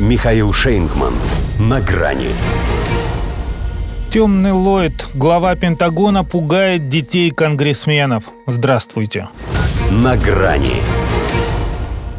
Михаил Шейнгман. На грани. Темный Ллойд, глава Пентагона, пугает детей конгрессменов. Здравствуйте. На грани.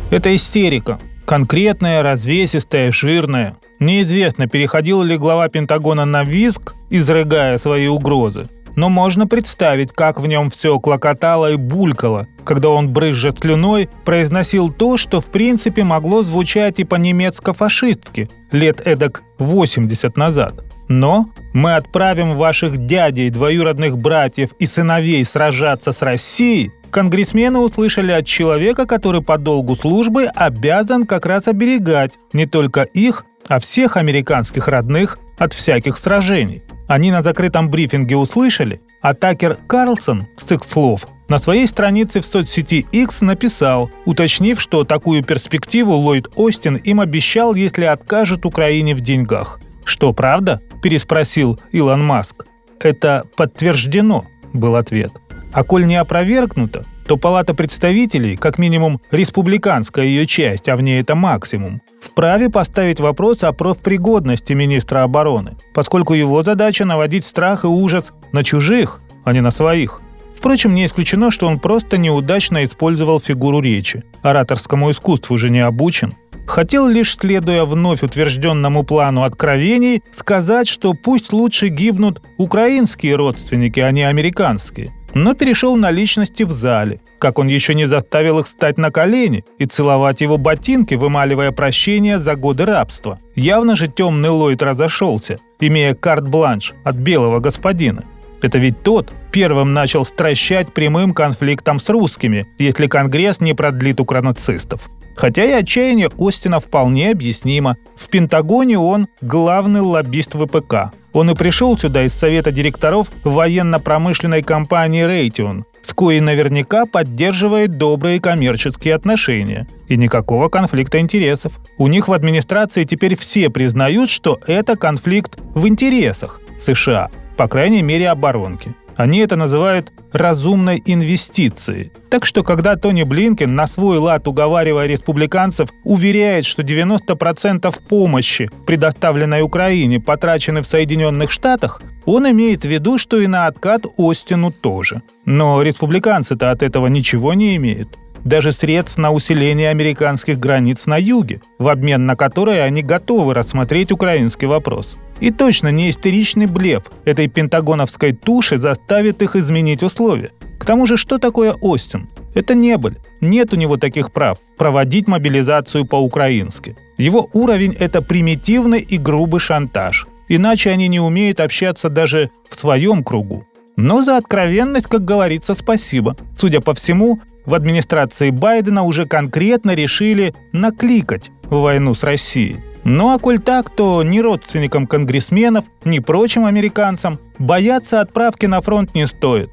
Это истерика. Конкретная, развесистая, жирная. Неизвестно, переходил ли глава Пентагона на виск, изрыгая свои угрозы. Но можно представить, как в нем все клокотало и булькало, когда он, брызжа слюной, произносил то, что в принципе могло звучать и по-немецко-фашистски лет эдак 80 назад. Но мы отправим ваших дядей, двоюродных братьев и сыновей сражаться с Россией, конгрессмены услышали от человека, который по долгу службы обязан как раз оберегать не только их, а всех американских родных от всяких сражений. Они на закрытом брифинге услышали, а Такер Карлсон, с их слов, на своей странице в соцсети X написал, уточнив, что такую перспективу Ллойд Остин им обещал, если откажет Украине в деньгах. «Что, правда?» – переспросил Илон Маск. «Это подтверждено», – был ответ. А коль не опровергнуто, то Палата представителей, как минимум республиканская ее часть, а в ней это максимум, вправе поставить вопрос о профпригодности министра обороны, поскольку его задача наводить страх и ужас на чужих, а не на своих. Впрочем, не исключено, что он просто неудачно использовал фигуру речи. Ораторскому искусству же не обучен. Хотел лишь, следуя вновь утвержденному плану откровений, сказать, что пусть лучше гибнут украинские родственники, а не американские – но перешел на личности в зале, как он еще не заставил их встать на колени и целовать его ботинки, вымаливая прощение за годы рабства. Явно же темный Ллойд разошелся, имея карт-бланш от белого господина. Это ведь тот первым начал стращать прямым конфликтом с русскими, если Конгресс не продлит укронацистов. Хотя и отчаяние Остина вполне объяснимо. В Пентагоне он главный лоббист ВПК. Он и пришел сюда из совета директоров военно-промышленной компании «Рейтион», с коей наверняка поддерживает добрые коммерческие отношения. И никакого конфликта интересов. У них в администрации теперь все признают, что это конфликт в интересах США, по крайней мере оборонки. Они это называют разумной инвестицией. Так что, когда Тони Блинкен на свой лад, уговаривая республиканцев, уверяет, что 90% помощи, предоставленной Украине, потрачены в Соединенных Штатах, он имеет в виду, что и на откат Остину тоже. Но республиканцы-то от этого ничего не имеют даже средств на усиление американских границ на юге, в обмен на которые они готовы рассмотреть украинский вопрос. И точно не истеричный блеф этой пентагоновской туши заставит их изменить условия. К тому же, что такое Остин? Это небыль. Нет у него таких прав проводить мобилизацию по-украински. Его уровень – это примитивный и грубый шантаж. Иначе они не умеют общаться даже в своем кругу. Но за откровенность, как говорится, спасибо. Судя по всему, в администрации Байдена уже конкретно решили накликать войну с Россией. Ну а коль так, то ни родственникам конгрессменов, ни прочим американцам бояться отправки на фронт не стоит.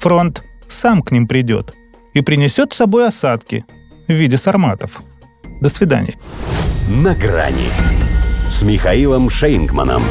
Фронт сам к ним придет и принесет с собой осадки в виде сарматов. До свидания. На грани с Михаилом Шейнгманом.